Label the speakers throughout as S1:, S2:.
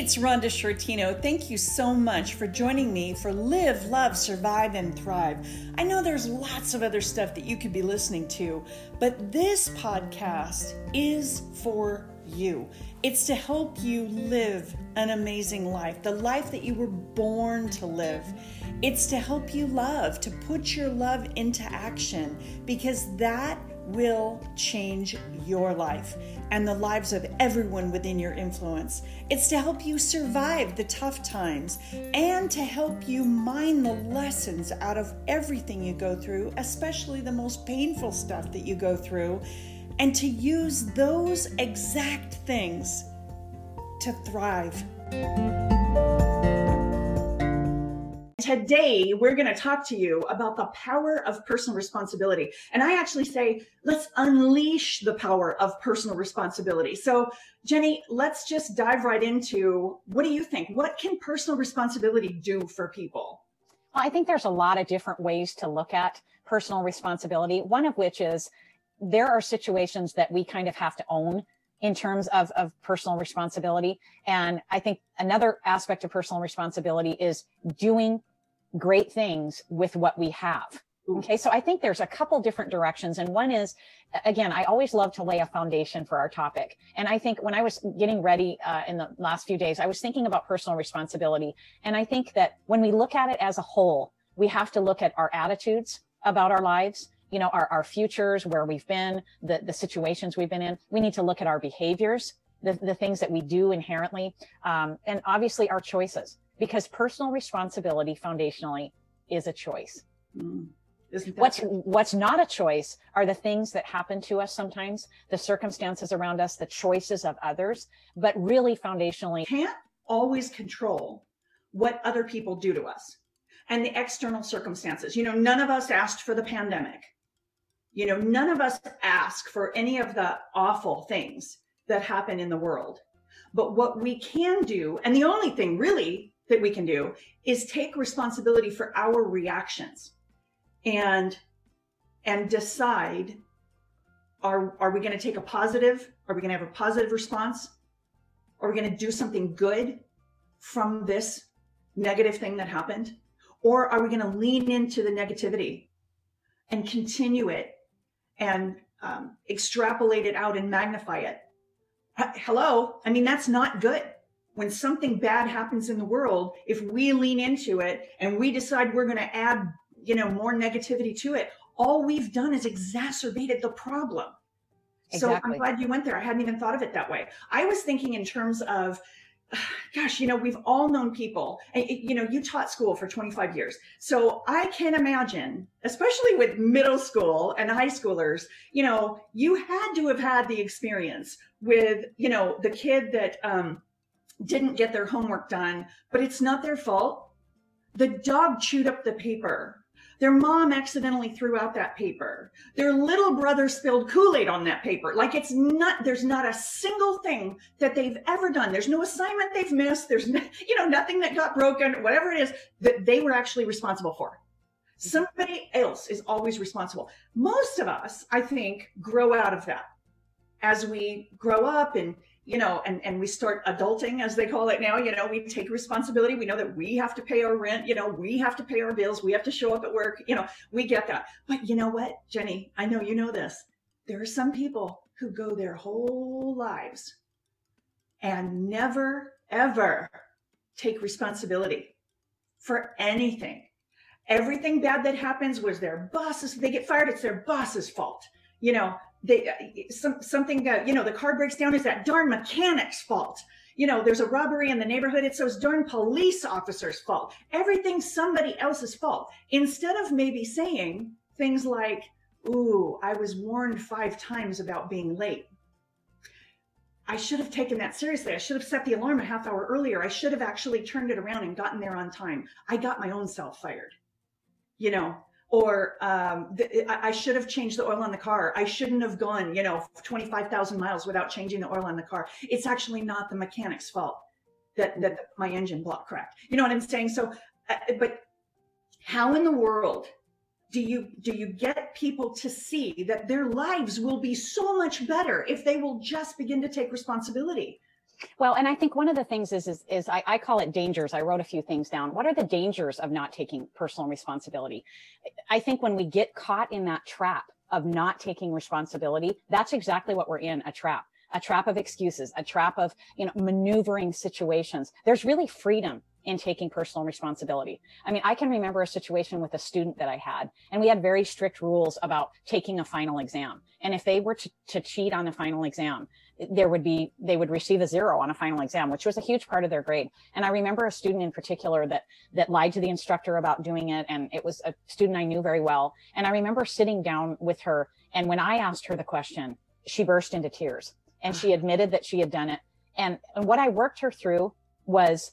S1: it's Rhonda Sciortino. Thank you so much for joining me for Live, Love, Survive, and Thrive. I know there's lots of other stuff that you could be listening to, but this podcast is for you. It's to help you live an amazing life, the life that you were born to live. It's to help you love, to put your love into action, because that will change your life and the lives of everyone within your influence. It's to help you survive the tough times and to help you mine the lessons out of everything you go through, especially the most painful stuff that you go through, and to use those exact things to thrive. Today, we're going to talk to you about the power of personal responsibility. And I actually say, let's unleash the power of personal responsibility. So, Jenny, let's just dive right into what do you think? What can personal responsibility do for people?
S2: Well, I think there's a lot of different ways to look at personal responsibility, one of which is there are situations that we kind of have to own in terms of, of personal responsibility. And I think another aspect of personal responsibility is doing great things with what we have. Okay, so I think there's a couple different directions. And one is, again, I always love to lay a foundation for our topic. And I think when I was getting ready uh, in the last few days, I was thinking about personal responsibility. And I think that when we look at it as a whole, we have to look at our attitudes about our lives, you know, our, our futures, where we've been, the, the situations we've been in. We need to look at our behaviors, the, the things that we do inherently, um, and obviously our choices because personal responsibility foundationally is a choice. Mm. What's what's not a choice are the things that happen to us sometimes, the circumstances around us, the choices of others, but really foundationally
S1: can't always control what other people do to us and the external circumstances. You know, none of us asked for the pandemic. You know, none of us ask for any of the awful things that happen in the world. But what we can do, and the only thing really that we can do is take responsibility for our reactions and and decide are are we going to take a positive are we going to have a positive response? Are we going to do something good from this negative thing that happened? Or are we going to lean into the negativity and continue it and um, extrapolate it out and magnify it? Hello? I mean that's not good when something bad happens in the world, if we lean into it and we decide we're going to add, you know, more negativity to it, all we've done is exacerbated the problem. Exactly. So I'm glad you went there. I hadn't even thought of it that way. I was thinking in terms of, gosh, you know, we've all known people. You know, you taught school for 25 years. So I can imagine, especially with middle school and high schoolers, you know, you had to have had the experience with, you know, the kid that, um, didn't get their homework done, but it's not their fault. The dog chewed up the paper. Their mom accidentally threw out that paper. Their little brother spilled Kool-Aid on that paper. Like it's not, there's not a single thing that they've ever done. There's no assignment they've missed. There's no, you know, nothing that got broken, whatever it is that they were actually responsible for. Mm-hmm. Somebody else is always responsible. Most of us, I think, grow out of that as we grow up and you know, and, and we start adulting as they call it now, you know, we take responsibility. We know that we have to pay our rent, you know, we have to pay our bills. We have to show up at work, you know, we get that. But you know what, Jenny, I know you know this. There are some people who go their whole lives and never, ever take responsibility for anything. Everything bad that happens was their bosses, they get fired, it's their boss's fault. You know, they uh, some, something that you know the car breaks down is that darn mechanic's fault. You know there's a robbery in the neighborhood it's those darn police officers fault. Everything's somebody else's fault. Instead of maybe saying things like ooh i was warned five times about being late. I should have taken that seriously. I should have set the alarm a half hour earlier. I should have actually turned it around and gotten there on time. I got my own self fired. You know or um, I should have changed the oil on the car. I shouldn't have gone, you know, 25,000 miles without changing the oil on the car. It's actually not the mechanic's fault that, that my engine block cracked. You know what I'm saying? So, uh, but how in the world do you do you get people to see that their lives will be so much better if they will just begin to take responsibility?
S2: Well, and I think one of the things is is, is I, I, call it dangers. I wrote a few things down. What are the dangers of not taking personal responsibility? I think when we get caught in that trap of not taking responsibility, that's exactly what we're in, a trap. A trap of excuses, a trap of, you know, maneuvering situations. There's really freedom in taking personal responsibility. I mean, I can remember a situation with a student that I had, and we had very strict rules about taking a final exam. And if they were to, to cheat on the final exam, there would be, they would receive a zero on a final exam, which was a huge part of their grade. And I remember a student in particular that, that lied to the instructor about doing it. And it was a student I knew very well. And I remember sitting down with her. And when I asked her the question, she burst into tears and she admitted that she had done it. And, and what I worked her through was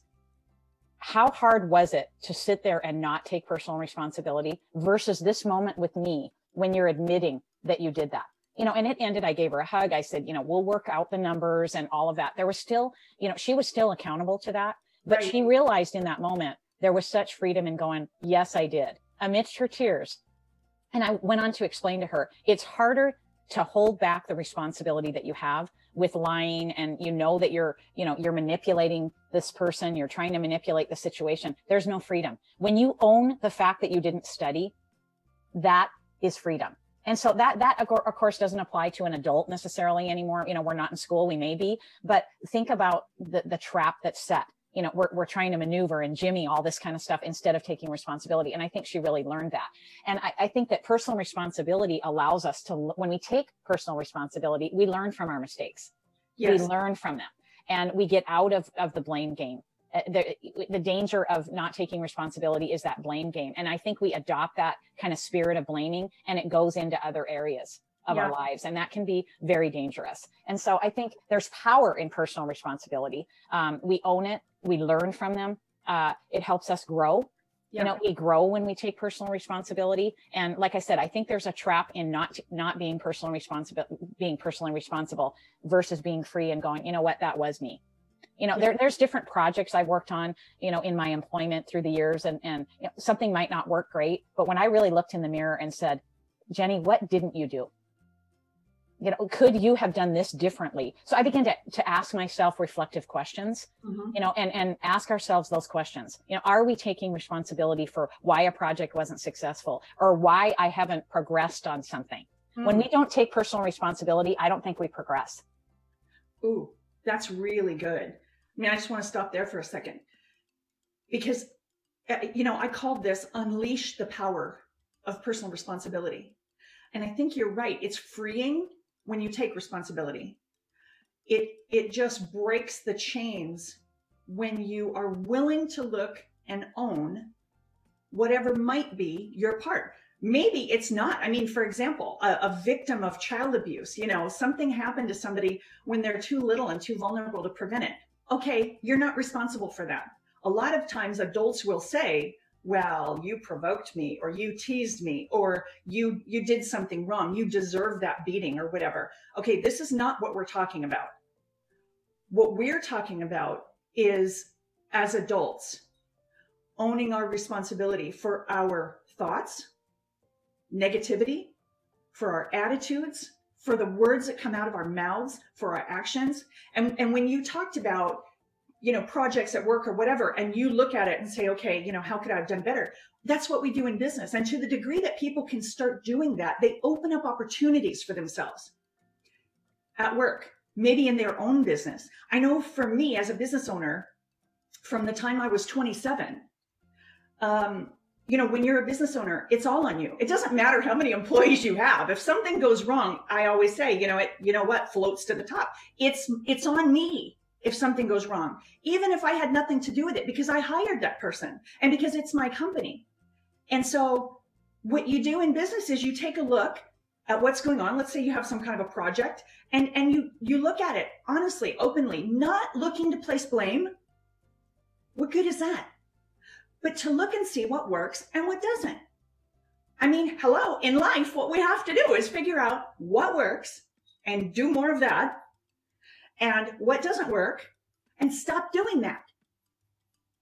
S2: how hard was it to sit there and not take personal responsibility versus this moment with me when you're admitting that you did that? You know, and it ended, I gave her a hug. I said, you know, we'll work out the numbers and all of that. There was still, you know, she was still accountable to that, but right. she realized in that moment there was such freedom in going, yes, I did amidst her tears. And I went on to explain to her, it's harder to hold back the responsibility that you have with lying and you know that you're you know you're manipulating this person you're trying to manipulate the situation there's no freedom when you own the fact that you didn't study that is freedom and so that that of course doesn't apply to an adult necessarily anymore. You know we're not in school we may be but think about the the trap that's set. You know we're, we're trying to maneuver and jimmy all this kind of stuff instead of taking responsibility and i think she really learned that. And I, I, think that personal responsibility allows us to when we take personal responsibility we learn from our mistakes. Yes. we learn from them and we get out of, of the blame game the, the danger of not taking responsibility is that blame game and i think we adopt that kind of spirit of blaming and it goes into other areas of yeah. our lives and that can be very dangerous and so i think there's power in personal responsibility um, we own it we learn from them. Uh, it helps us grow. Yeah. You know, we grow when we take personal responsibility. And like I said, I think there's a trap in not not being personally responsible, being personally responsible versus being free and going, you know what, that was me. You know, yeah. there, there's different projects I've worked on, you know, in my employment through the years, and and you know, something might not work great, but when I really looked in the mirror and said, Jenny, what didn't you do? you know could you have done this differently so i began to, to ask myself reflective questions mm-hmm. you know and and ask ourselves those questions you know are we taking responsibility for why a project wasn't successful or why i haven't progressed on something mm-hmm. when we mm. don't take personal responsibility i don't think we progress
S1: ooh that's really good i mean i just want to stop there for a second because uh, you know i called this unleash the power of personal responsibility and I think you're right. It's freeing when you take responsibility. It it just breaks the chains when you are willing to look and own whatever might be your part. Maybe it's not. I mean, for example, a, a, victim of child abuse, you know, something happened to somebody when they're too little and too vulnerable to prevent it. Okay, you're not responsible for that. A lot of times adults will say, well you provoked me or you teased me or you you did something wrong you deserve that beating or whatever okay this is not what we're talking about what we're talking about is as adults owning our responsibility for our thoughts negativity for our attitudes for the words that come out of our mouths for our actions. And and when you talked about you know projects at work or whatever and you look at it and say okay you know how could i have done better? That's what we do in business. And to the degree that people can start doing that they open up opportunities for themselves at work maybe in their own business. I know for me as a business owner from the time i was 27 um, you know when you're a business owner it's all on you it doesn't matter how many employees you have if something goes wrong i always say you know it you know what floats to the top it's it's on me if something goes wrong, even if I had nothing to do with it because I hired that person and because it's my company. And so what you do in business is you take a look at what's going on. Let's say you have some kind of a project and, and you, you look at it honestly, openly, not looking to place blame. What good is that? But to look and see what works and what doesn't. I mean, hello, in life, what we have to do is figure out what works and do more of that and what doesn't work and stop doing that.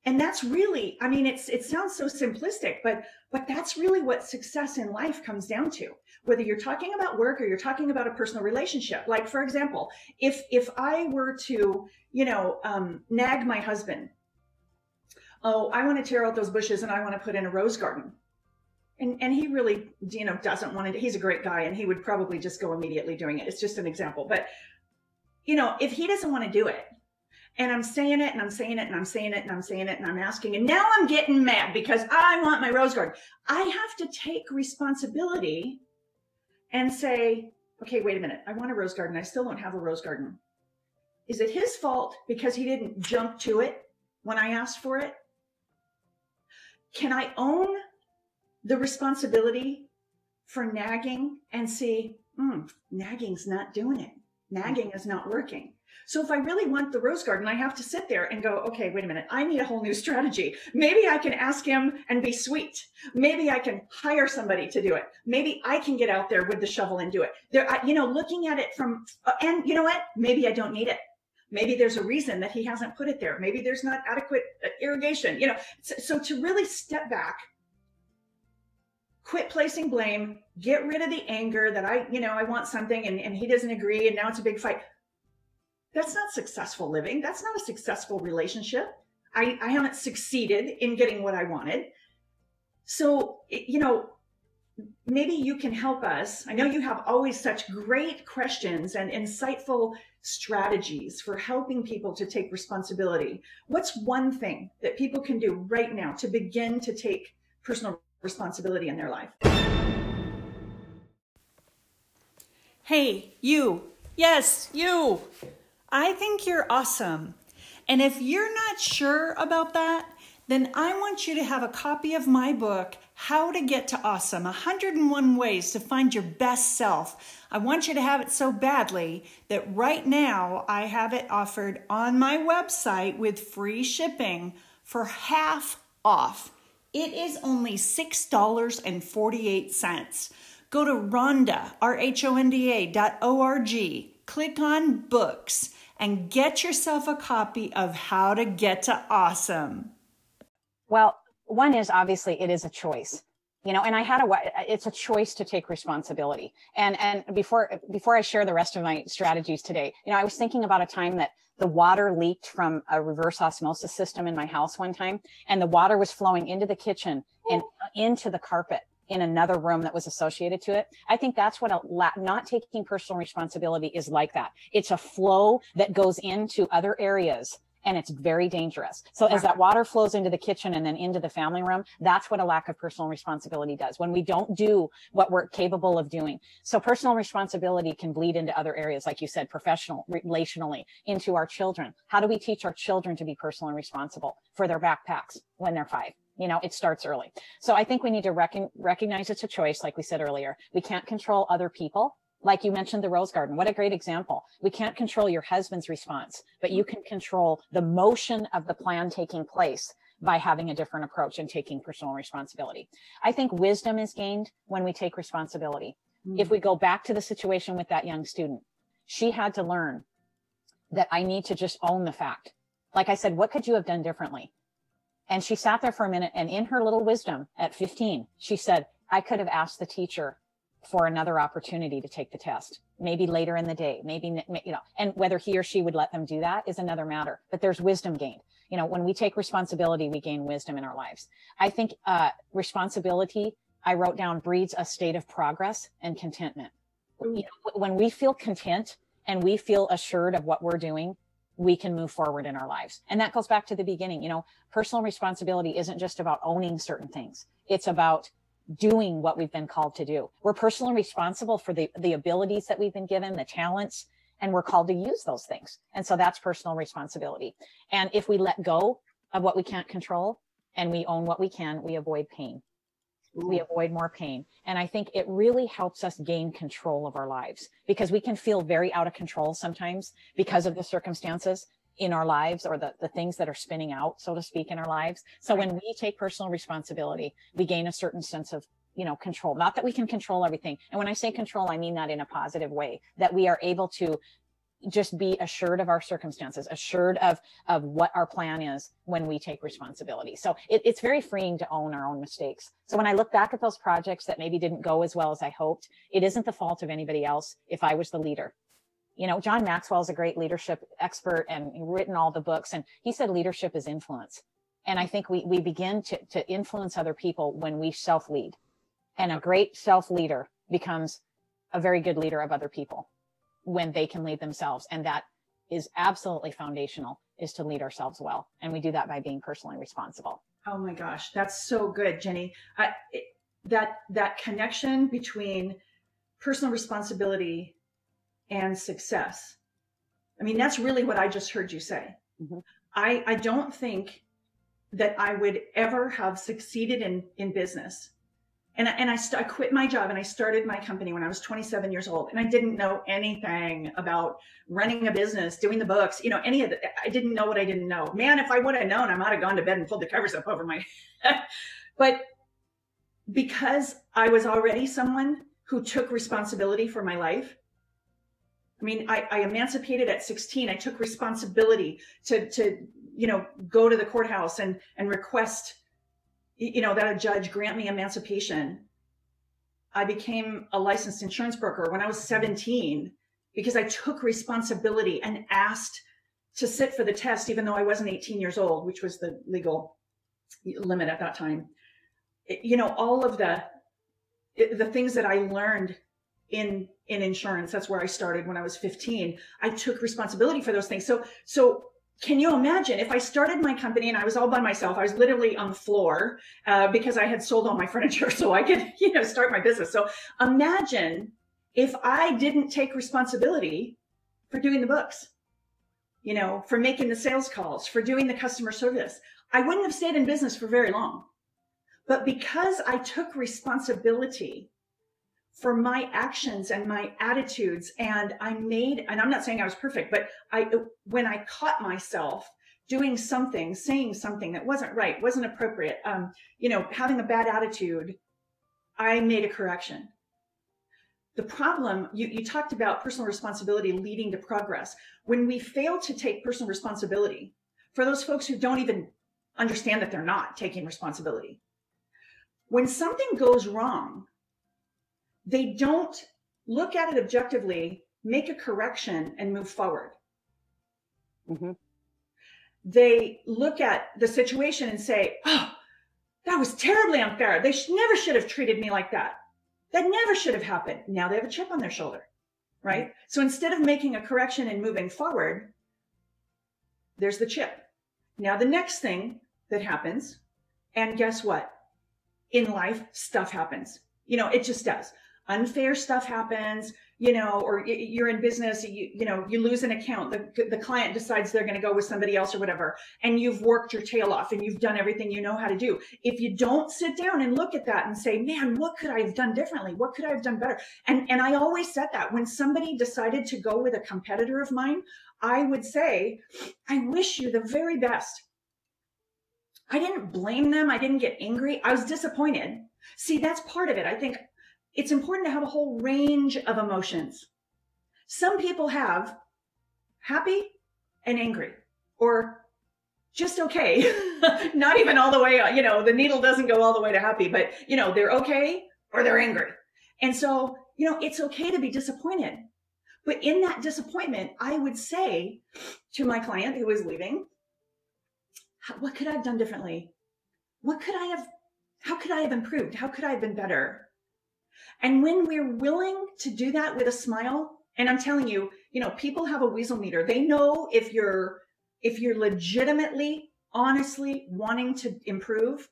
S1: and that's really i mean it's it sounds so simplistic but but that's really what success in life comes down to whether you're talking about work or you're talking about a personal relationship like for example if if i were to you know um, nag my husband oh i want to tear out those bushes and i want to put in a rose garden and and he really you know doesn't want to he's a great guy and he would probably just go immediately doing it it's just an example but you know if he doesn't want to do it and I'm saying it and I'm saying it and I'm saying it and I'm saying it and I'm asking. And now I'm getting mad because I want my rose garden. I have to take responsibility and say, okay, wait a minute. I want a rose garden. I still don't have a rose garden. Is it his fault because he didn't jump to it when I asked for it? Can I own the responsibility for nagging and see, mm, nagging's not doing it? Nagging is not working. So if I really want the rose garden, I have to sit there and go, okay, wait a minute. I need a whole new strategy. Maybe I can ask him and be sweet. Maybe I can hire somebody to do it. Maybe I can get out there with the shovel and do it. There, you know, looking at it from, uh, and you know what? Maybe I don't need it. Maybe there's a reason that he hasn't put it there. Maybe there's not adequate uh, irrigation. You know, so, so to really step back quit placing blame, get rid of the anger that I, you know, I want something and, and he doesn't agree and now it's a big fight. That's not successful living. That's not a successful relationship. I, I haven't succeeded in getting what I wanted. So, you know, maybe you can help us. I know you have always such great questions and insightful strategies for helping people to take responsibility. What's one thing that people can do right now to begin to take personal responsibility in their life?
S3: Hey, you. Yes, you. I think you're awesome. And if you're not sure about that, then I want you to have a copy of my book, How to Get to Awesome 101 Ways to Find Your Best Self. I want you to have it so badly that right now I have it offered on my website with free shipping for half off. It is only $6.48. Go to Rhonda, R-H-O-N-D-A dot O-R-G, click on books, and get yourself a copy of How to Get to Awesome?
S2: Well, one is obviously it is a choice you know and i had a it's a choice to take responsibility and and before before i share the rest of my strategies today you know i was thinking about a time that the water leaked from a reverse osmosis system in my house one time and the water was flowing into the kitchen and into the carpet in another room that was associated to it. I think that's what a la- not taking personal responsibility is like that. It's a flow that goes into other areas and it's very dangerous. So as that water flows into the kitchen and then into the family room, that's what a lack of personal responsibility does when we don't do what we're capable of doing. So personal responsibility can bleed into other areas, like you said, professional, relationally, into our children. How do we teach our children to be personal and responsible for their backpacks when they're five? you know it starts early so i think we need to rec- recognize it's a choice like we said earlier we can't control other people like you mentioned the rose garden what a great example. We can't control your husband's response but you can control the motion of the plan taking place by having a different approach and taking personal responsibility. I think wisdom is gained when we take responsibility. Mm-hmm. if we go back to the situation with that young student she had to learn that i need to just own the fact. Like i said what could you have done differently? And she sat there for a minute and in her little wisdom at 15, she said, I could have asked the teacher for another opportunity to take the test, maybe later in the day, maybe, you know, and whether he or she would let them do that is another matter, but there's wisdom gained. You know, when we take responsibility, we gain wisdom in our lives. I think, uh, responsibility, I wrote down breeds a state of progress and contentment. You know, when we feel content and we feel assured of what we're doing, we can move forward in our lives. And that goes back to the beginning. You know, personal responsibility isn't just about owning certain things. It's about doing what we've been called to do. We're personally responsible for the, the abilities that we've been given, the talents, and we're called to use those things. And so that's personal responsibility. And if we let go of what we can't control and we own what we can, we avoid pain. Ooh. We avoid more pain. And I think it really helps us gain control of our lives because we can feel very out of control sometimes because of the circumstances in our lives or the, the things that are spinning out, so to speak, in our lives. So when we take personal responsibility, we gain a certain sense of you know control not that we can control everything and when i say control i mean that in a positive way that we are able to just be assured of our circumstances, assured of of what our plan is when we take responsibility. So it, it's very freeing to own our own mistakes. So when I look back at those projects that maybe didn't go as well as I hoped, it isn't the fault of anybody else if I was the leader. You know, John Maxwell is a great leadership expert and written all the books, and he said leadership is influence. And I think we we begin to to influence other people when we self lead, and a great self leader becomes a very good leader of other people when they can lead themselves. And that is absolutely foundational is to lead ourselves well. And we do that by being personally responsible.
S1: Oh my gosh, that's so good, Jenny. I, it, that that connection between personal responsibility and success. I mean, that's really what I just heard you say. Mm-hmm. I, I don't think that I would ever have succeeded in, in business and, and I, st- I quit my job and I started my company when I was 27 years old and I didn't know anything about running a business, doing the books, you know, any of the, I didn't know what I didn't know. Man, if I would have known, I might have gone to bed and pulled the covers up over my head. but because I was already someone who took responsibility for my life, I mean, I, I emancipated at 16. I took responsibility to, to, you know, go to the courthouse and, and request you know, that a judge grant me emancipation. I became a licensed insurance broker when I was 17 because I took responsibility and asked to sit for the test, even though I wasn't 18 years old, which was the legal limit at that time. You know, all of the the things that I learned in in insurance, that's where I started when I was 15. I took responsibility for those things. So so can you imagine if I started my company and I was all by myself? I was literally on the floor uh, because I had sold all my furniture so I could, you know, start my business. So imagine if I didn't take responsibility for doing the books, you know, for making the sales calls, for doing the customer service. I wouldn't have stayed in business for very long. But because I took responsibility for my actions and my attitudes and i made and i'm not saying i was perfect but i when i caught myself doing something saying something that wasn't right wasn't appropriate um you know having a bad attitude i made a correction. The problem you, you talked about personal responsibility leading to progress. When we fail to take personal responsibility for those folks who don't even understand that they're not taking responsibility when something goes wrong they don't look at it objectively, make a correction, and move forward. Mm-hmm. They look at the situation and say, oh, that was terribly unfair. They sh- never should have treated me like that. That never should have happened. Now they have a chip on their shoulder, right? Mm-hmm. So instead of making a correction and moving forward, there's the chip. Now the next thing that happens, and guess what? In life, stuff happens. You know, it just does unfair stuff happens you know or you're in business you, you know you lose an account the, the client decides they're going to go with somebody else or whatever and you've worked your tail off and you've done everything you know how to do. If you don't sit down and look at that and say man what could i have done differently? What could i have done better? And and i always said that when somebody decided to go with a competitor of mine i would say i wish you the very best. I didn't blame them i didn't get angry i was disappointed. See that's part of it i think it's important to have a whole range of emotions. Some people have happy and angry or just okay. Not even all the way, you know, the needle doesn't go all the way to happy, but you know, they're okay or they're angry. And so, you know, it's okay to be disappointed. But in that disappointment, I would say to my client who was leaving, what could I have done differently? What could I have, how could I have improved? How could I have been better? And when we're willing to do that with a smile, and I'm telling you, you know, people have a weasel meter. They know if you're if you're legitimately, honestly wanting to improve,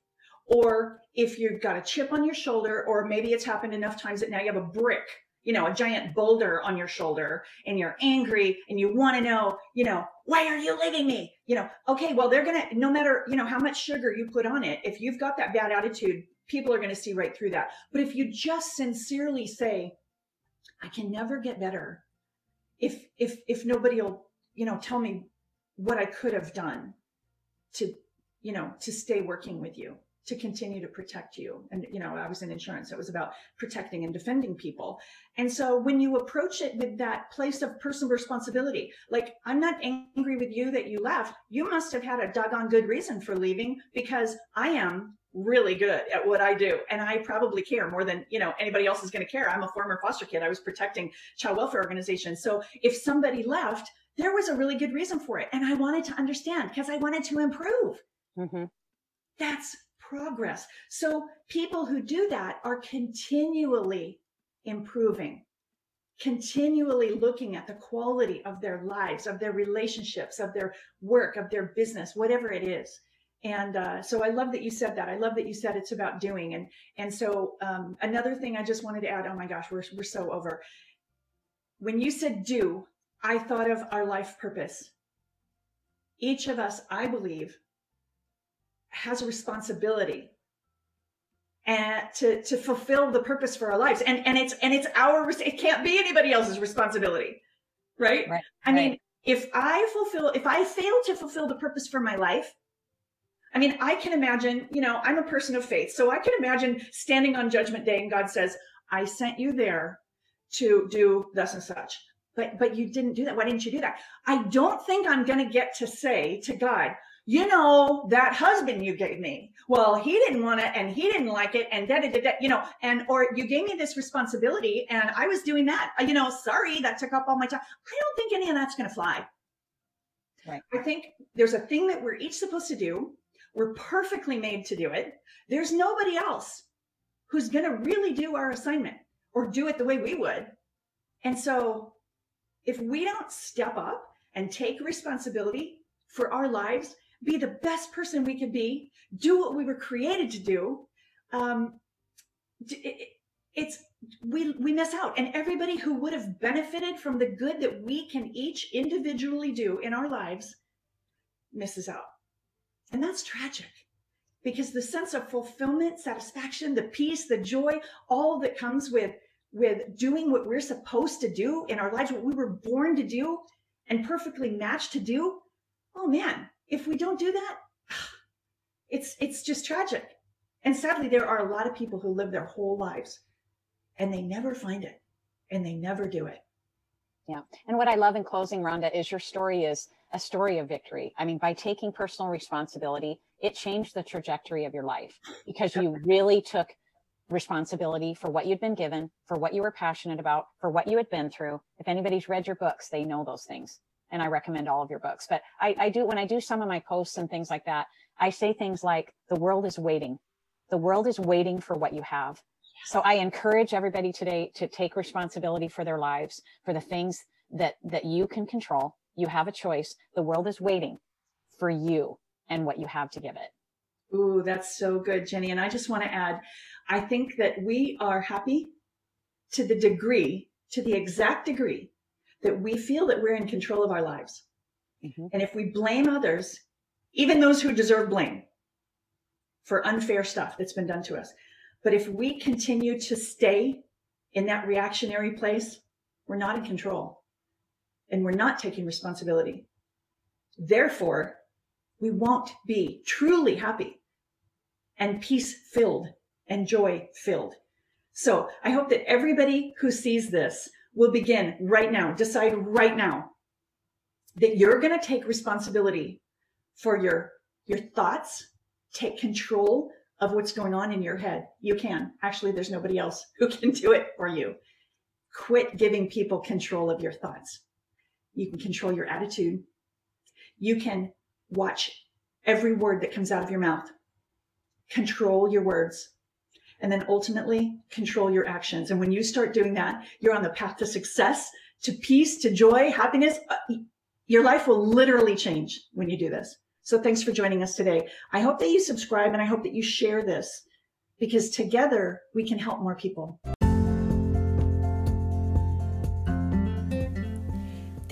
S1: or if you've got a chip on your shoulder, or maybe it's happened enough times that now you have a brick, you know, a giant boulder on your shoulder, and you're angry and you want to know, you know, why are you leaving me? You know, okay, well, they're gonna, no matter, you know, how much sugar you put on it, if you've got that bad attitude, people are going to see right through that. But if you just sincerely say, I can never get better if if if nobody will, you know, tell me what I could have done to, you know, to stay working with you. to continue to protect you. And, you know, I was in insurance. So it was about protecting and defending people. And so when you approach it with that place of personal responsibility, like I'm not angry with you that you left. You must have had a doggone good reason for leaving because I am really good at what I do. And I probably care more than, you know, anybody else is going to care. I'm a former foster kid. I was protecting child welfare organizations. So if somebody left, there was a really good reason for it. And I wanted to understand because I wanted to improve. Mm-hmm. That's progress. So people who do that are continually improving, continually looking at the quality of their lives, of their relationships, of their work, of their business, whatever it is. And uh, so I love that you said that. I love that you said it's about doing. And and so um, another thing I just wanted to add. Oh my gosh, we're we're so over. When you said do, I thought of our life purpose. Each of us, I believe, has a responsibility and to to fulfill the purpose for our lives and and it's and it's our it can't be anybody else's responsibility right, right i right. mean if i fulfill if i fail to fulfill the purpose for my life i mean i can imagine you know i'm a person of faith so i can imagine standing on judgment day and god says i sent you there to do thus and such but but you didn't do that why didn't you do that i don't think i'm going to get to say to god you know, that husband you gave me. Well, he didn't want it and he didn't like it and da da da da, you know, and or you gave me this responsibility and I was doing that. Uh, you know, sorry, that took up all my time. I don't think any of that's going to fly. Right. I think there's a thing that we're each supposed to do. We're perfectly made to do it. There's nobody else who's going to really do our assignment or do it the way we would. And so if we don't step up and take responsibility for our lives be the best person we can be, do what we were created to do, um, it, it's we we miss out, and everybody who would have benefited from the good that we can each individually do in our lives misses out, and that's tragic because the sense of fulfillment, satisfaction, the peace, the joy, all that comes with with doing what we're supposed to do in our lives, what we were born to do and perfectly matched to do. Oh man, if we don't do that, it's it's just tragic. And sadly, there are a lot of people who live their whole lives and they never find it and they never do it.
S2: Yeah. And what I love in closing, Rhonda, is your story is a story of victory. I mean, by taking personal responsibility, it changed the trajectory of your life because you really took responsibility for what you'd been given, for what you were passionate about, for what you had been through. If anybody's read your books, they know those things and I recommend all of your books. But I, I do, when I do some of my posts and things like that, I say things like, the world is waiting. The world is waiting for what you have. So I encourage everybody today to take responsibility for their lives, for the things that, that you can control. You have a choice. The world is waiting for you and what you have to give it.
S1: Ooh, that's so good, Jenny. And I just want to add, I think that we are happy to the degree, to the exact degree that we feel that we're in control of our lives. Mm-hmm. And if we blame others, even those who deserve blame for unfair stuff that's been done to us, but if we continue to stay in that reactionary place, we're not in control and we're not taking responsibility. Therefore, we won't be truly happy and peace filled and joy filled. So I hope that everybody who sees this will begin right now. Decide right now that you're going to take responsibility for your your thoughts. Take control of what's going on in your head. You can. Actually, there's nobody else who can do it for you. Quit giving people control of your thoughts. You can control your attitude. You can watch every word that comes out of your mouth. Control your words and then ultimately control your actions. And when you start doing that, you're on the path to success, to peace, to joy, happiness. Uh, your life will literally change when you do this. So thanks for joining us today. I hope that you subscribe and I hope that you share this because together we can help more people.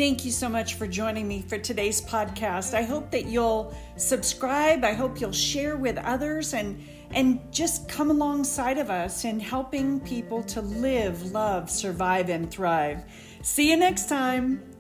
S3: Thank you so much for joining me for today's podcast. I hope that you'll subscribe. I hope you'll share with others and and just come alongside of us in helping people to live, love, survive, and thrive. See you next time.